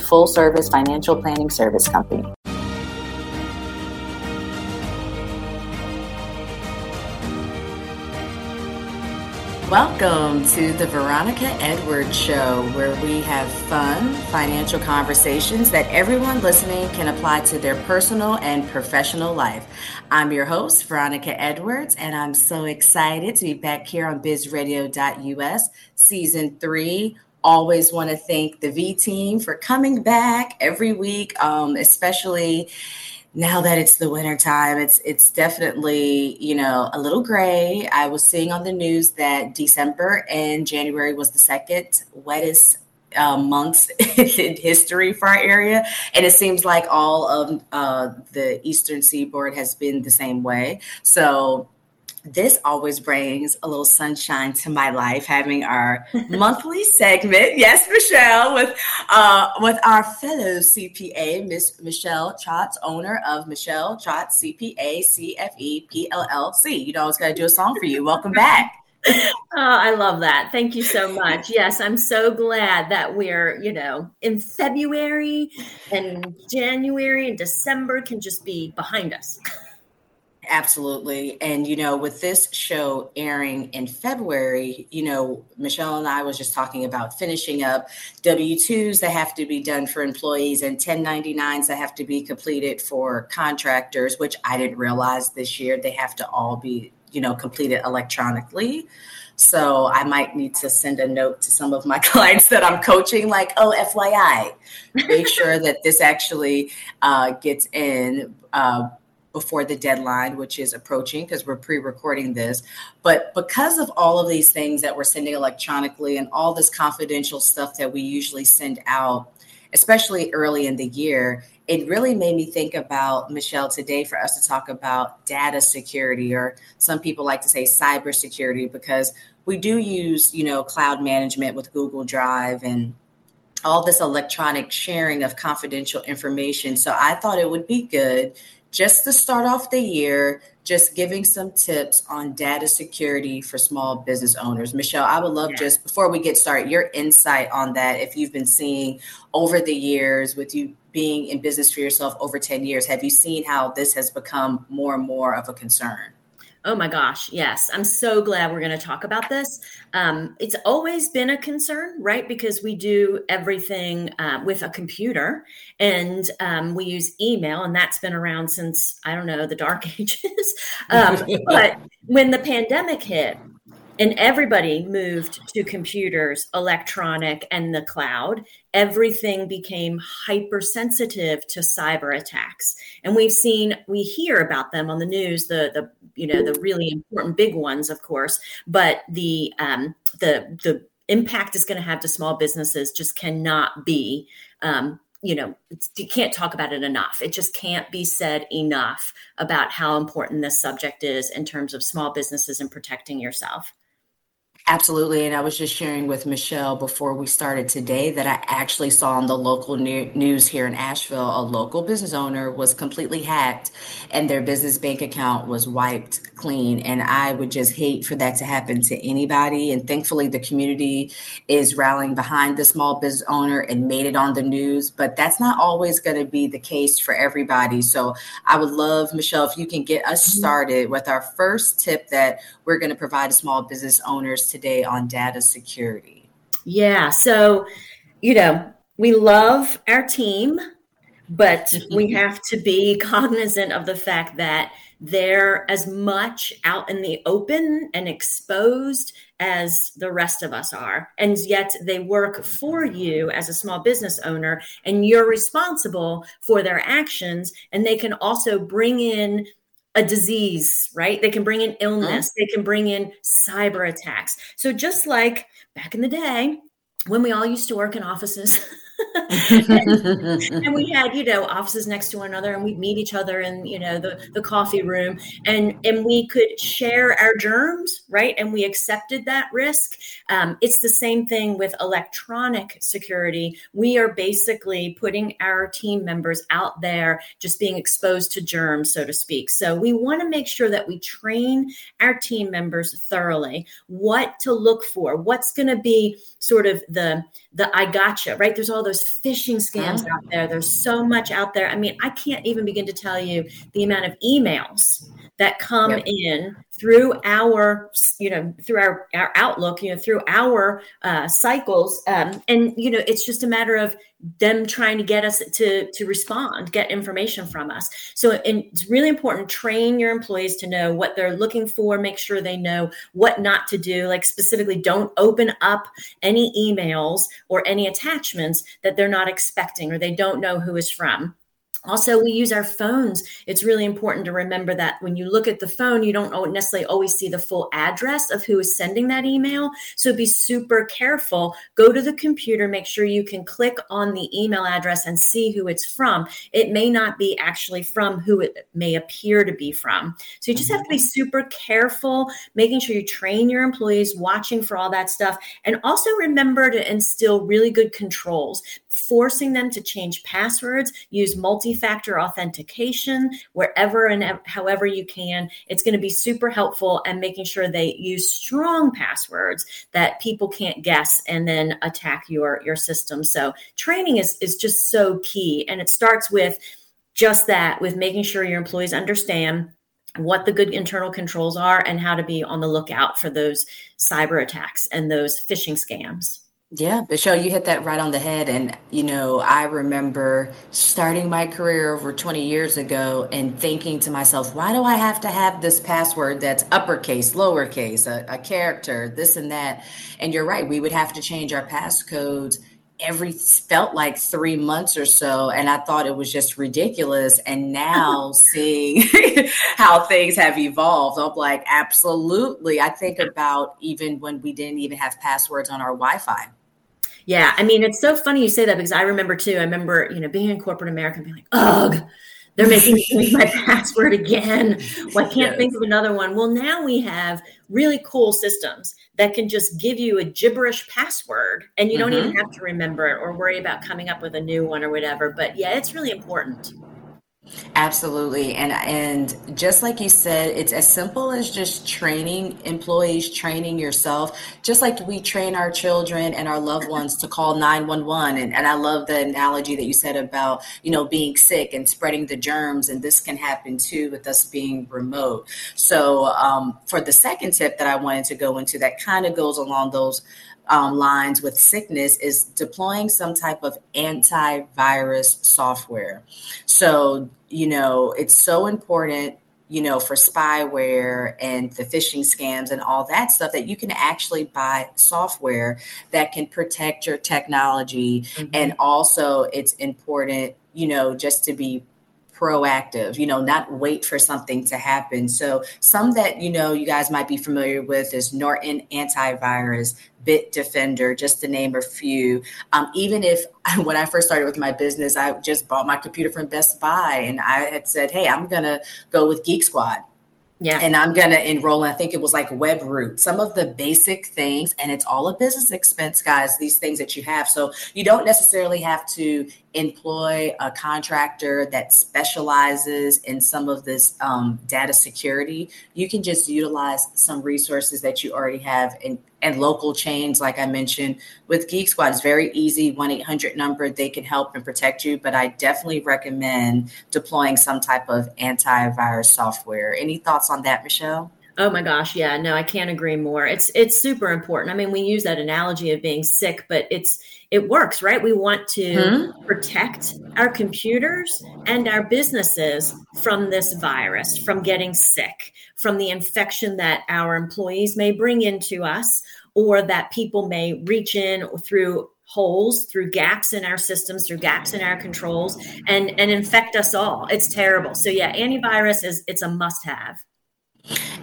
full service financial planning service company. Welcome to the Veronica Edwards Show, where we have fun financial conversations that everyone listening can apply to their personal and professional life. I'm your host, Veronica Edwards, and I'm so excited to be back here on bizradio.us, season three always want to thank the V team for coming back every week, um, especially now that it's the winter time. It's it's definitely you know a little gray. I was seeing on the news that December and January was the second wettest uh, months in history for our area, and it seems like all of uh, the Eastern Seaboard has been the same way. So this always brings a little sunshine to my life having our monthly segment yes michelle with uh, with our fellow cpa miss michelle Tracz, owner of michelle Tracz cpa cfe pllc you know i was going to do a song for you welcome back oh, I love that. Thank you so much. Yes, I'm so glad that we're, you know, in February and January and December can just be behind us. Absolutely. And, you know, with this show airing in February, you know, Michelle and I was just talking about finishing up W 2s that have to be done for employees and 1099s that have to be completed for contractors, which I didn't realize this year they have to all be, you know, completed electronically. So I might need to send a note to some of my clients that I'm coaching, like, oh, FYI, make sure that this actually uh, gets in. Uh, before the deadline, which is approaching because we're pre recording this. But because of all of these things that we're sending electronically and all this confidential stuff that we usually send out, especially early in the year, it really made me think about Michelle today for us to talk about data security, or some people like to say cybersecurity, because we do use, you know, cloud management with Google Drive and all this electronic sharing of confidential information. So I thought it would be good just to start off the year, just giving some tips on data security for small business owners. Michelle, I would love yeah. just before we get started, your insight on that. If you've been seeing over the years with you being in business for yourself over 10 years, have you seen how this has become more and more of a concern? Oh my gosh, yes. I'm so glad we're going to talk about this. Um, it's always been a concern, right? Because we do everything uh, with a computer and um, we use email, and that's been around since, I don't know, the dark ages. um, but when the pandemic hit, and everybody moved to computers, electronic, and the cloud. Everything became hypersensitive to cyber attacks, and we've seen, we hear about them on the news. The the you know the really important big ones, of course, but the um, the the impact is going to have to small businesses just cannot be um, you know you can't talk about it enough it just can't be said enough about how important this subject is in terms of small businesses and protecting yourself Absolutely. And I was just sharing with Michelle before we started today that I actually saw on the local news here in Asheville a local business owner was completely hacked and their business bank account was wiped clean. And I would just hate for that to happen to anybody. And thankfully, the community is rallying behind the small business owner and made it on the news. But that's not always going to be the case for everybody. So I would love, Michelle, if you can get us mm-hmm. started with our first tip that we're going to provide to small business owners today on data security? Yeah. So, you know, we love our team, but we have to be cognizant of the fact that they're as much out in the open and exposed as the rest of us are. And yet they work for you as a small business owner, and you're responsible for their actions. And they can also bring in a disease, right? They can bring in illness, huh? they can bring in cyber attacks. So just like back in the day when we all used to work in offices and, and, we had, you know, offices next to one another and we'd meet each other in, you know, the, the coffee room and, and we could share our germs, right? And we accepted that risk. Um, it's the same thing with electronic security. We are basically putting our team members out there just being exposed to germs, so to speak. So we want to make sure that we train our team members thoroughly what to look for, what's going to be sort of the the I gotcha, right? There's all those phishing scams out there. There's so much out there. I mean, I can't even begin to tell you the amount of emails that come yep. in through our you know through our, our outlook you know through our uh, cycles um, and you know it's just a matter of them trying to get us to to respond get information from us so it's really important train your employees to know what they're looking for make sure they know what not to do like specifically don't open up any emails or any attachments that they're not expecting or they don't know who is from also, we use our phones. It's really important to remember that when you look at the phone, you don't necessarily always see the full address of who is sending that email. So be super careful. Go to the computer, make sure you can click on the email address and see who it's from. It may not be actually from who it may appear to be from. So you just have to be mm-hmm. super careful, making sure you train your employees, watching for all that stuff. And also remember to instill really good controls, forcing them to change passwords, use multi multi-factor authentication wherever and however you can. It's going to be super helpful and making sure they use strong passwords that people can't guess and then attack your your system. So training is is just so key and it starts with just that with making sure your employees understand what the good internal controls are and how to be on the lookout for those cyber attacks and those phishing scams. Yeah, Michelle, you hit that right on the head. And, you know, I remember starting my career over 20 years ago and thinking to myself, why do I have to have this password that's uppercase, lowercase, a, a character, this and that? And you're right, we would have to change our passcodes every felt like three months or so and i thought it was just ridiculous and now seeing how things have evolved i'm like absolutely i think about even when we didn't even have passwords on our wi-fi yeah, I mean, it's so funny you say that because I remember too. I remember, you know, being in corporate America and being like, ugh, they're making me change my password again. Well, I can't yes. think of another one. Well, now we have really cool systems that can just give you a gibberish password and you don't mm-hmm. even have to remember it or worry about coming up with a new one or whatever. But yeah, it's really important. Absolutely. And and just like you said, it's as simple as just training employees, training yourself, just like we train our children and our loved ones to call 911. And, and I love the analogy that you said about, you know, being sick and spreading the germs. And this can happen too with us being remote. So um, for the second tip that I wanted to go into that kind of goes along those um, lines with sickness is deploying some type of antivirus software. So, you know, it's so important you know, for spyware and the phishing scams and all that stuff, that you can actually buy software that can protect your technology. Mm-hmm. And also, it's important, you know, just to be proactive, you know, not wait for something to happen. So, some that, you know, you guys might be familiar with is Norton Antivirus, Bitdefender, just to name a few. Um, even if when I first started with my business, I just bought my computer from Best Buy and I had said, hey, I'm going to go with Geek Squad. Yeah. And I'm going to enroll, I think it was like Webroot, some of the basic things. And it's all a business expense, guys, these things that you have. So you don't necessarily have to employ a contractor that specializes in some of this um, data security. You can just utilize some resources that you already have and, and local chains, like I mentioned with Geek Squad. It's very easy 1 800 number. They can help and protect you. But I definitely recommend deploying some type of antivirus software. Any thoughts on that, Michelle? Oh my gosh, yeah, no, I can't agree more. It's it's super important. I mean, we use that analogy of being sick, but it's it works, right? We want to hmm? protect our computers and our businesses from this virus, from getting sick, from the infection that our employees may bring into us or that people may reach in through holes through gaps in our systems through gaps in our controls and and infect us all it's terrible so yeah antivirus is it's a must have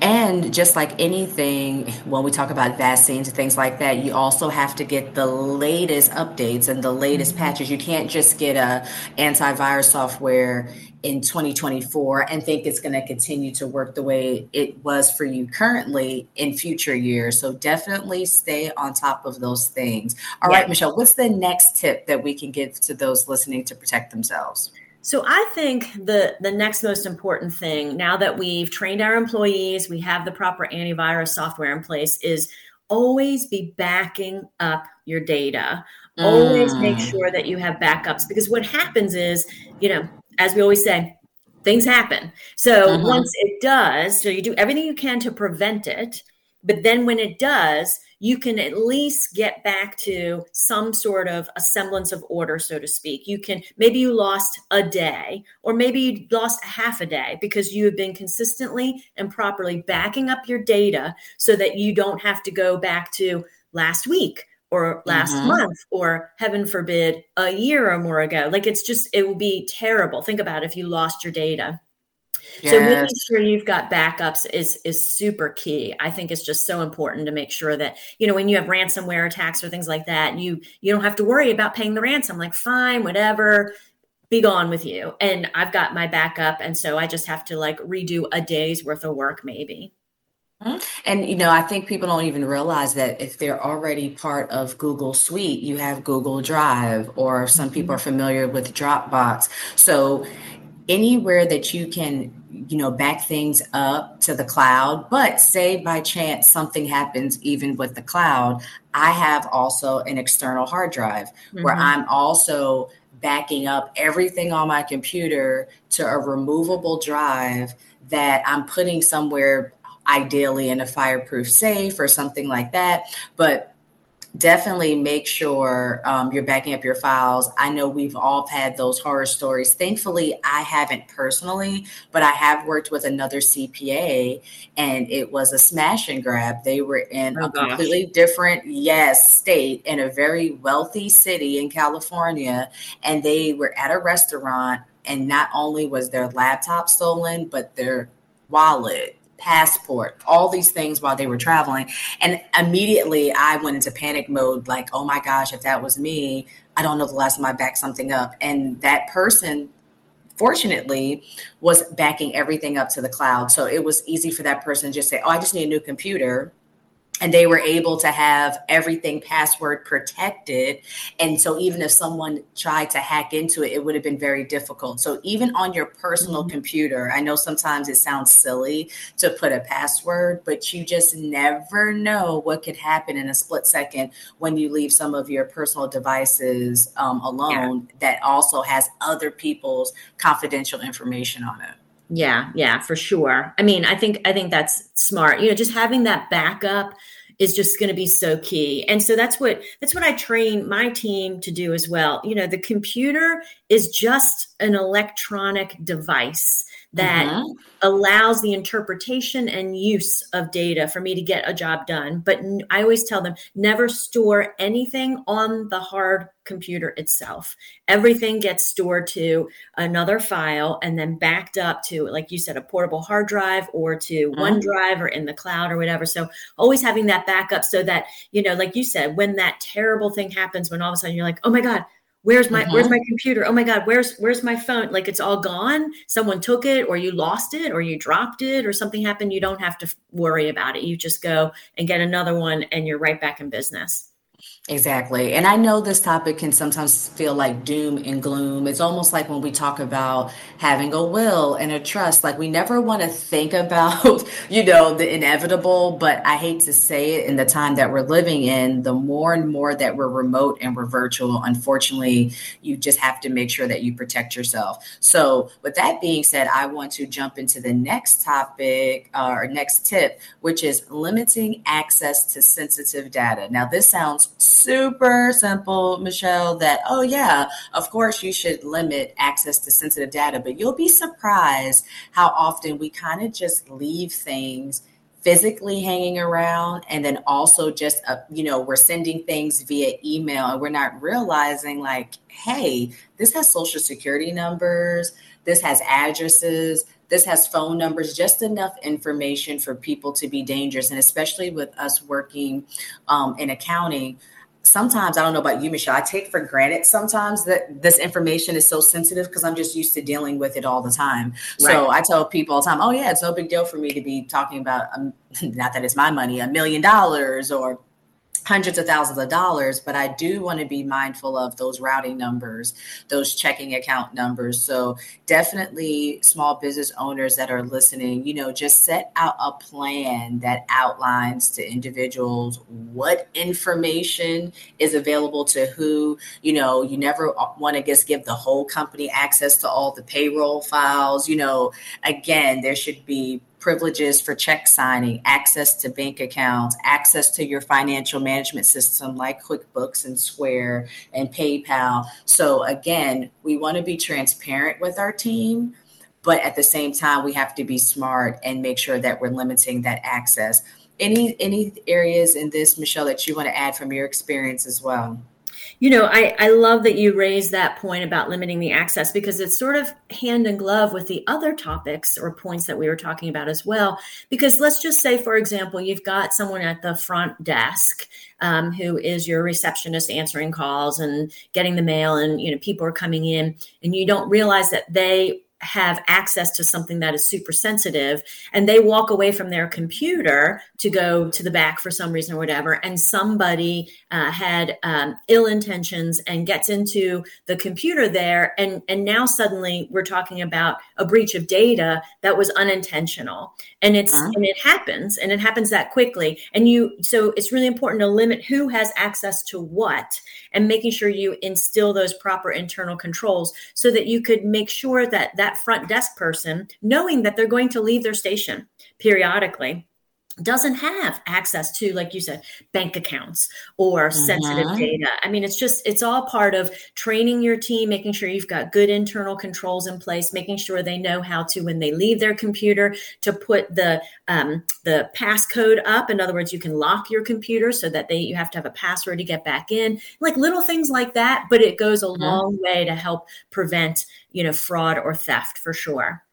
And just like anything, when we talk about vaccines and things like that, you also have to get the latest updates and the latest mm-hmm. patches. You can't just get a antivirus software in 2024 and think it's going to continue to work the way it was for you currently in future years. So definitely stay on top of those things. All yeah. right, Michelle, what's the next tip that we can give to those listening to protect themselves? So I think the the next most important thing now that we've trained our employees, we have the proper antivirus software in place is always be backing up your data. Mm. Always make mm. sure that you have backups because what happens is, you know, as we always say, things happen. So mm-hmm. once it does, so you do everything you can to prevent it, but then when it does, you can at least get back to some sort of a semblance of order, so to speak. You can maybe you lost a day, or maybe you lost half a day because you have been consistently and properly backing up your data so that you don't have to go back to last week or last mm-hmm. month or heaven forbid a year or more ago like it's just it would be terrible think about if you lost your data Yes. So making sure you've got backups is is super key. I think it's just so important to make sure that you know when you have ransomware attacks or things like that, you you don't have to worry about paying the ransom. Like fine, whatever, be gone with you. And I've got my backup, and so I just have to like redo a day's worth of work maybe. Mm-hmm. And you know, I think people don't even realize that if they're already part of Google Suite, you have Google Drive, or some people are mm-hmm. familiar with Dropbox. So anywhere that you can you know back things up to the cloud but say by chance something happens even with the cloud i have also an external hard drive mm-hmm. where i'm also backing up everything on my computer to a removable drive that i'm putting somewhere ideally in a fireproof safe or something like that but definitely make sure um, you're backing up your files. I know we've all had those horror stories. Thankfully, I haven't personally, but I have worked with another CPA and it was a smash and grab. They were in oh, a gosh. completely different, yes, state in a very wealthy city in California. And they were at a restaurant. And not only was their laptop stolen, but their wallet passport, all these things while they were traveling. And immediately I went into panic mode like, oh my gosh, if that was me, I don't know the last time I backed something up. And that person, fortunately, was backing everything up to the cloud. So it was easy for that person to just say, oh, I just need a new computer and they were able to have everything password protected and so even if someone tried to hack into it it would have been very difficult so even on your personal mm-hmm. computer i know sometimes it sounds silly to put a password but you just never know what could happen in a split second when you leave some of your personal devices um, alone yeah. that also has other people's confidential information on it yeah, yeah, for sure. I mean, I think I think that's smart. You know, just having that backup is just going to be so key. And so that's what that's what I train my team to do as well. You know, the computer is just an electronic device that mm-hmm. allows the interpretation and use of data for me to get a job done. But I always tell them never store anything on the hard computer itself. Everything gets stored to another file and then backed up to, like you said, a portable hard drive or to mm-hmm. OneDrive or in the cloud or whatever. So always having that backup so that, you know, like you said, when that terrible thing happens, when all of a sudden you're like, oh my God, where's my mm-hmm. where's my computer? Oh my god where's where's my phone? Like it's all gone. Someone took it or you lost it or you dropped it or something happened. You don't have to worry about it. You just go and get another one and you're right back in business Exactly. And I know this topic can sometimes feel like doom and gloom. It's almost like when we talk about having a will and a trust, like we never want to think about, you know, the inevitable, but I hate to say it in the time that we're living in, the more and more that we're remote and we're virtual, unfortunately, you just have to make sure that you protect yourself. So, with that being said, I want to jump into the next topic uh, or next tip, which is limiting access to sensitive data. Now, this sounds super simple, Michelle, that, oh, yeah, of course you should limit access to sensitive data, but you'll be surprised how often we kind of just leave things physically hanging around and then also just uh, you know we're sending things via email and we're not realizing like hey this has social security numbers this has addresses this has phone numbers just enough information for people to be dangerous. And especially with us working um, in accounting sometimes I don't know about you, Michelle. I take for granted sometimes that this information is so sensitive because I'm just used to dealing with it all the time. Right. So I tell people all the time, "Oh yeah, it's no big deal for me to be talking about um, not that it's my money, a million dollars or hundreds of thousands of dollars, but I do want to be mindful of those routing numbers, those checking account numbers. So definitely small business owners that are listening, you know, just set out a plan that outlines to individuals what information is available to who, you know, you never want to just give the whole company access to all the payroll files, you know, again, there should be privileges for check signing, access to bank accounts, access to your financial management system like QuickBooks and Square and PayPal. So, again, we want to be transparent with our team, but at the same time, we have to be smart and make sure that we're limiting that access. Any any areas in this, Michelle, that you want to add from your experience as well? You know, I, I love that you raised that point about limiting the access because it's sort of hand in glove with the other topics or points that we were talking about as well. Because let's just say, for example, you've got someone at the front desk um, who is your receptionist answering calls and getting the mail, and you know people are coming in, and you don't realize that they have access to something that is super sensitive and they walk away from their computer to go to the back for some reason or whatever and somebody uh, had um, ill intentions and gets into the computer there and and now suddenly we're talking about a breach of data that was unintentional and it's uh-huh. and it happens and it happens that quickly and you so it's really important to limit who has access to what and making sure you instill those proper internal controls so that you could make sure that that that front desk person, knowing that they're going to leave their station periodically, doesn't have access to like you said bank accounts or mm-hmm. sensitive data i mean it's just it's all part of training your team making sure you've got good internal controls in place making sure they know how to when they leave their computer to put the um, the passcode up in other words you can lock your computer so that they you have to have a password to get back in like little things like that but it goes a mm-hmm. long way to help prevent you know fraud or theft for sure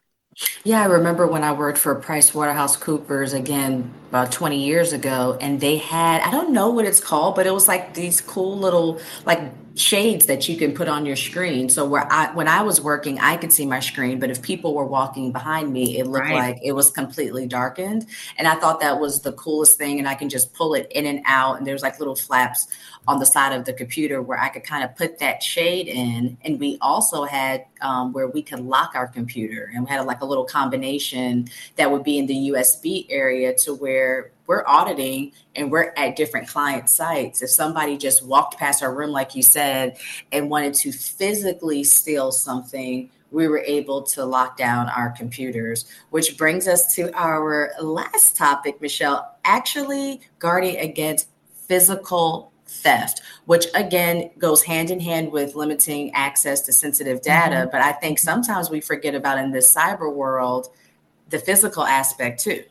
yeah, I remember when I worked for Price Waterhouse Coopers again about 20 years ago, and they had, I don't know what it's called, but it was like these cool little like shades that you can put on your screen. So where I when I was working, I could see my screen, but if people were walking behind me, it looked right. like it was completely darkened. And I thought that was the coolest thing. And I can just pull it in and out. And there's like little flaps on the side of the computer where I could kind of put that shade in. And we also had um, where we could lock our computer and we had like a little combination that would be in the USB area to where we're auditing and we're at different client sites. If somebody just walked past our room, like you said, and wanted to physically steal something, we were able to lock down our computers, which brings us to our last topic, Michelle, actually guarding against physical theft, which again goes hand in hand with limiting access to sensitive data. Mm-hmm. But I think sometimes we forget about in this cyber world the physical aspect too.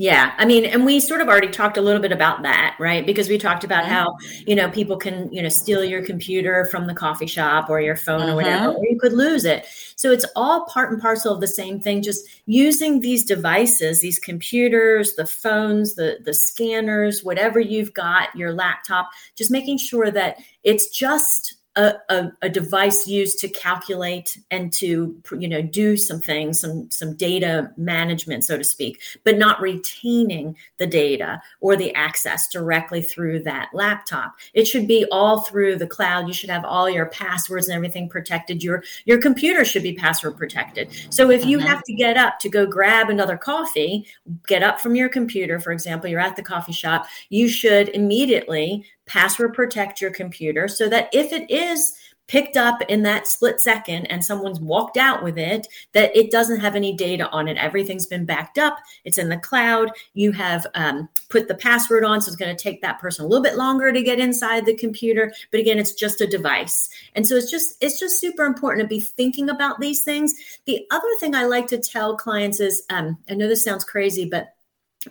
Yeah. I mean, and we sort of already talked a little bit about that, right? Because we talked about how, you know, people can, you know, steal your computer from the coffee shop or your phone mm-hmm. or whatever, or you could lose it. So it's all part and parcel of the same thing. Just using these devices, these computers, the phones, the the scanners, whatever you've got, your laptop, just making sure that it's just a, a, a, device used to calculate and to you know do some things some some data management so to speak but not retaining the data or the access directly through that laptop. It should be all through the cloud. You should have all your passwords and everything protected. Your your computer should be password protected. So if you mm-hmm. have to get up to go grab another coffee get up from your computer for example you're at the coffee shop you should immediately password protect your computer so that if it is picked up in that split second and someone's walked out with it that it doesn't have any data on it. Everything's been backed up. It's in the cloud. You have um, put the password on so it's going to take that person a little bit longer to get inside the computer. But again it's just a device. And so it's just it's just super important to be thinking about these things. The other thing i like to tell clients is um, i know this sounds crazy but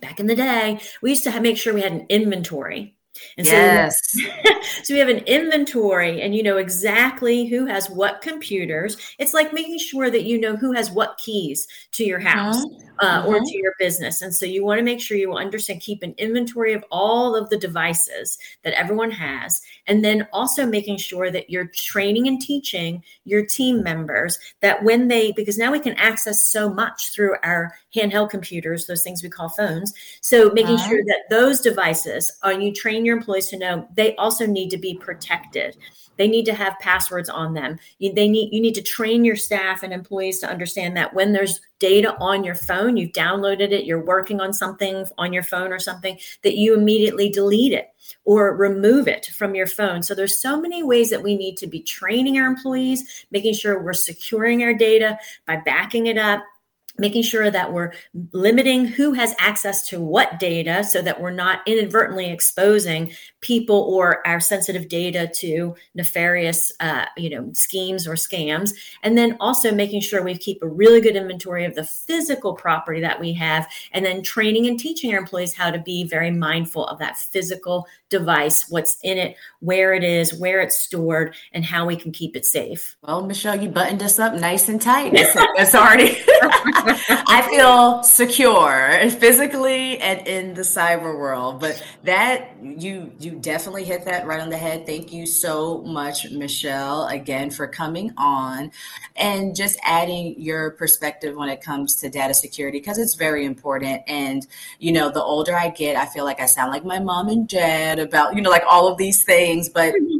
back in the day, we used to have, make sure we had an inventory and yes. so, so we have an inventory and you know exactly who has what computers. It's like making sure that you know who has what keys to your house mm-hmm. Uh, mm-hmm. or to your business. And so you want to make sure you understand, keep an inventory of all of the devices that everyone has. And then also making sure that you're training and teaching your team members that when they, because now we can access so much through our handheld computers, those things we call phones. So making mm-hmm. sure that those devices, are uh, you train your employees to know they also need to be protected. They need to have passwords on them. You, they need you need to train your staff and employees to understand that when there's data on your phone, you've downloaded it, you're working on something on your phone or something, that you immediately delete it or remove it from your phone. So there's so many ways that we need to be training our employees, making sure we're securing our data by backing it up, making sure that we're limiting who has access to what data so that we're not inadvertently exposing people or our sensitive data to nefarious uh, you know schemes or scams and then also making sure we keep a really good inventory of the physical property that we have and then training and teaching our employees how to be very mindful of that physical device what's in it where it is where it's stored and how we can keep it safe well michelle you buttoned us up nice and tight it's already I feel secure physically and in the cyber world. But that you you definitely hit that right on the head. Thank you so much, Michelle, again for coming on and just adding your perspective when it comes to data security because it's very important. And you know, the older I get, I feel like I sound like my mom and dad about you know like all of these things, but. Mm-hmm.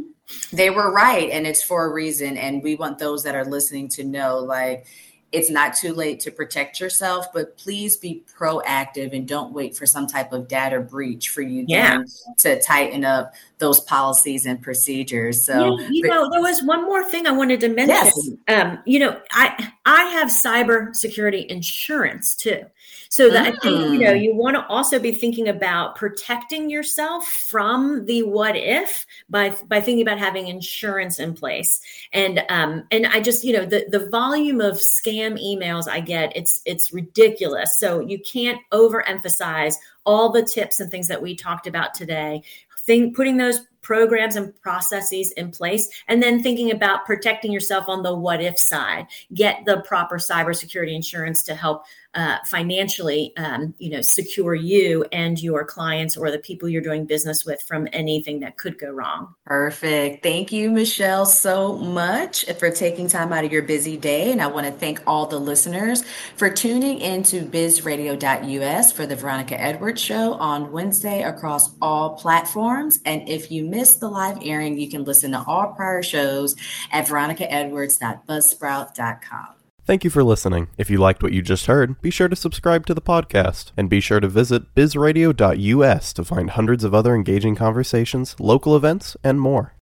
They were right, and it's for a reason. And we want those that are listening to know, like, it's not too late to protect yourself, but please be proactive and don't wait for some type of data breach for you yeah. to tighten up those policies and procedures. So, you, you know, there was one more thing I wanted to mention. Yes. Um, you know, I I have cyber security insurance too. So that mm. I think, you know, mm. you want to also be thinking about protecting yourself from the what if by by thinking about having insurance in place. And um and I just, you know, the the volume of scam emails I get, it's it's ridiculous. So you can't overemphasize all the tips and things that we talked about today. Think putting those programs and processes in place and then thinking about protecting yourself on the what if side get the proper cybersecurity insurance to help uh, financially, um, you know, secure you and your clients or the people you're doing business with from anything that could go wrong. Perfect. Thank you, Michelle, so much for taking time out of your busy day. And I want to thank all the listeners for tuning into bizradio.us for the Veronica Edwards Show on Wednesday across all platforms. And if you missed the live airing, you can listen to all prior shows at veronicaedwards.buzzsprout.com. Thank you for listening. If you liked what you just heard, be sure to subscribe to the podcast and be sure to visit bizradio.us to find hundreds of other engaging conversations, local events, and more.